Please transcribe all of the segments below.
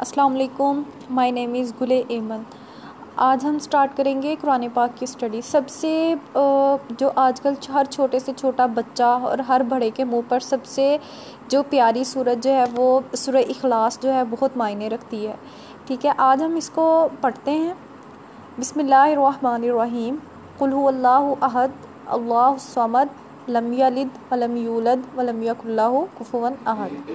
السلام علیکم مائی نیم از گلے ایمن آج ہم سٹارٹ کریں گے قرآن پاک کی اسٹڈی سب سے جو آج کل ہر چھوٹے سے چھوٹا بچہ اور ہر بڑے کے منہ پر سب سے جو پیاری صورت جو ہے، وہ سورہ اخلاص جو ہے، بہت معنی رکھتی ہے۔ ٹھیک ہے، آج ہم اس کو پڑھتے ہیں۔ بسم اللہ الرحمن الرحیم۔ قل هو اللہ احد، اللہ الصمد، لم یلد ولم یولد ولم یک اللہ کفوا احد۔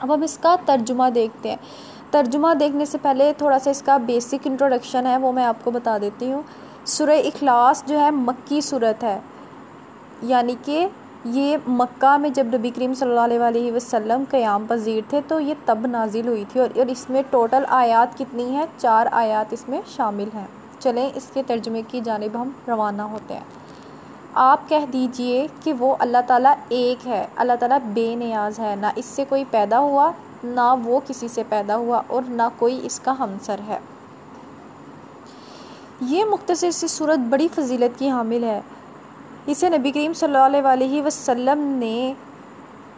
اب ہم اس کا ترجمہ دیکھتے ہیں۔ ترجمہ دیکھنے سے پہلے تھوڑا سا اس کا بیسک انٹروڈکشن ہے، وہ میں آپ کو بتا دیتی ہوں۔ سورہ اخلاص جو ہے، مکی صورت ہے۔ یعنی کہ یہ مکہ میں جب نبی کریم صلی اللہ علیہ وسلم قیام پذیر تھے، تو یہ تب نازل ہوئی تھی۔ اور اس میں ٹوٹل آیات کتنی ہیں؟ چار آیات اس میں شامل ہیں۔ چلیں اس کے ترجمے کی جانب ہم روانہ ہوتے ہیں۔ آپ کہہ دیجیے کہ وہ اللہ تعالیٰ ایک ہے، اللہ تعالیٰ بے نیاز ہے، نہ اس سے کوئی پیدا ہوا، نہ وہ کسی سے پیدا ہوا اور نہ کوئی اس کا ہمسر ہے۔ یہ مختصر سی صورت بڑی فضیلت کی حامل ہے۔ اسے نبی کریم صلی اللہ علیہ وسلم نے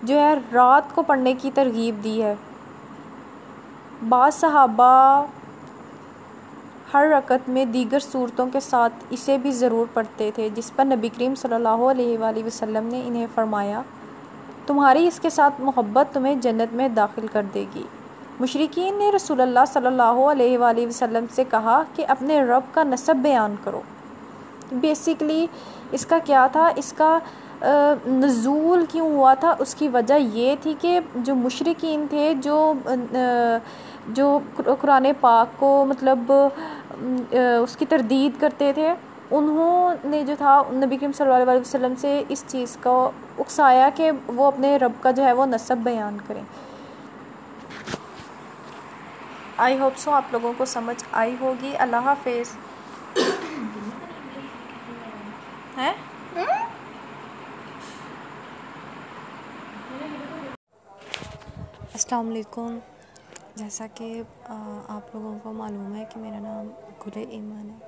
جو ہے رات کو پڑھنے کی ترغیب دی ہے۔ بعض صحابہ ہر رکت میں دیگر صورتوں کے ساتھ اسے بھی ضرور پڑھتے تھے، جس پر نبی کریم صلی اللہ علیہ وآلہ وسلم نے انہیں فرمایا، تمہاری اس کے ساتھ محبت تمہیں جنت میں داخل کر دے گی۔ مشرقین نے رسول اللہ صلی اللہ علیہ وآلہ وسلم سے کہا کہ اپنے رب کا نصب بیان کرو۔ بیسکلی اس کا کیا تھا؟ اس کا نزول کیوں ہوا تھا؟ اس کی وجہ یہ تھی کہ جو مشرقین تھے، جو جو قرآن پاک کو مطلب اس کی تردید کرتے تھے۔ انہوں نے جو تھا، نبی کریم صلی اللہ علیہ وسلم سے اس چیز کو اکسایا کہ وہ اپنے رب کا جو ہے وہ نصب بیان کریں۔ آئی ہوپ سو آپ لوگوں کو سمجھ آئی ہوگی۔ اللہ حافظ۔ السلام علیکم۔ جیسا کہ آپ لوگوں کو معلوم ہے کہ میرا نام گلے ایمان ہے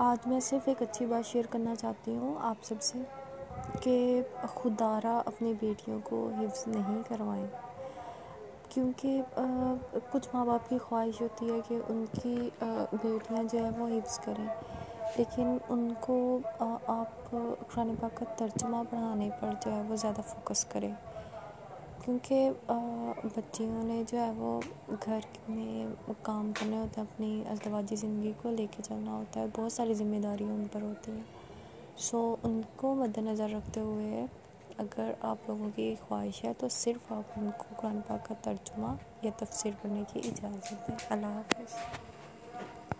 آج میں صرف ایک اچھی بات شیئر کرنا چاہتی ہوں آپ سب سے کہ خدارہ اپنی بیٹیوں کو حفظ نہیں کروائیں۔ کیونکہ کچھ ماں باپ کی خواہش ہوتی ہے کہ ان کی بیٹیاں جو ہے وہ حفظ کریں۔ لیکن ان کو آپ قرآن پاک کا ترجمہ پڑھانے پر جو ہے وہ زیادہ فوکس کریں۔ کیونکہ بچیوں نے جو ہے وہ گھر میں کام کرنے ہوتا ہے، اپنی ازدواجی زندگی کو لے کے چلنا ہوتا ہے، بہت ساری ذمہ داریاں ان پر ہوتی ہیں۔ سو ان کو مد نظر رکھتے ہوئے اگر آپ لوگوں کی خواہش ہے تو صرف آپ ان کو قرآن پاک کا ترجمہ یا تفسیر کرنے کی اجازت دیں۔ اللہ حافظ۔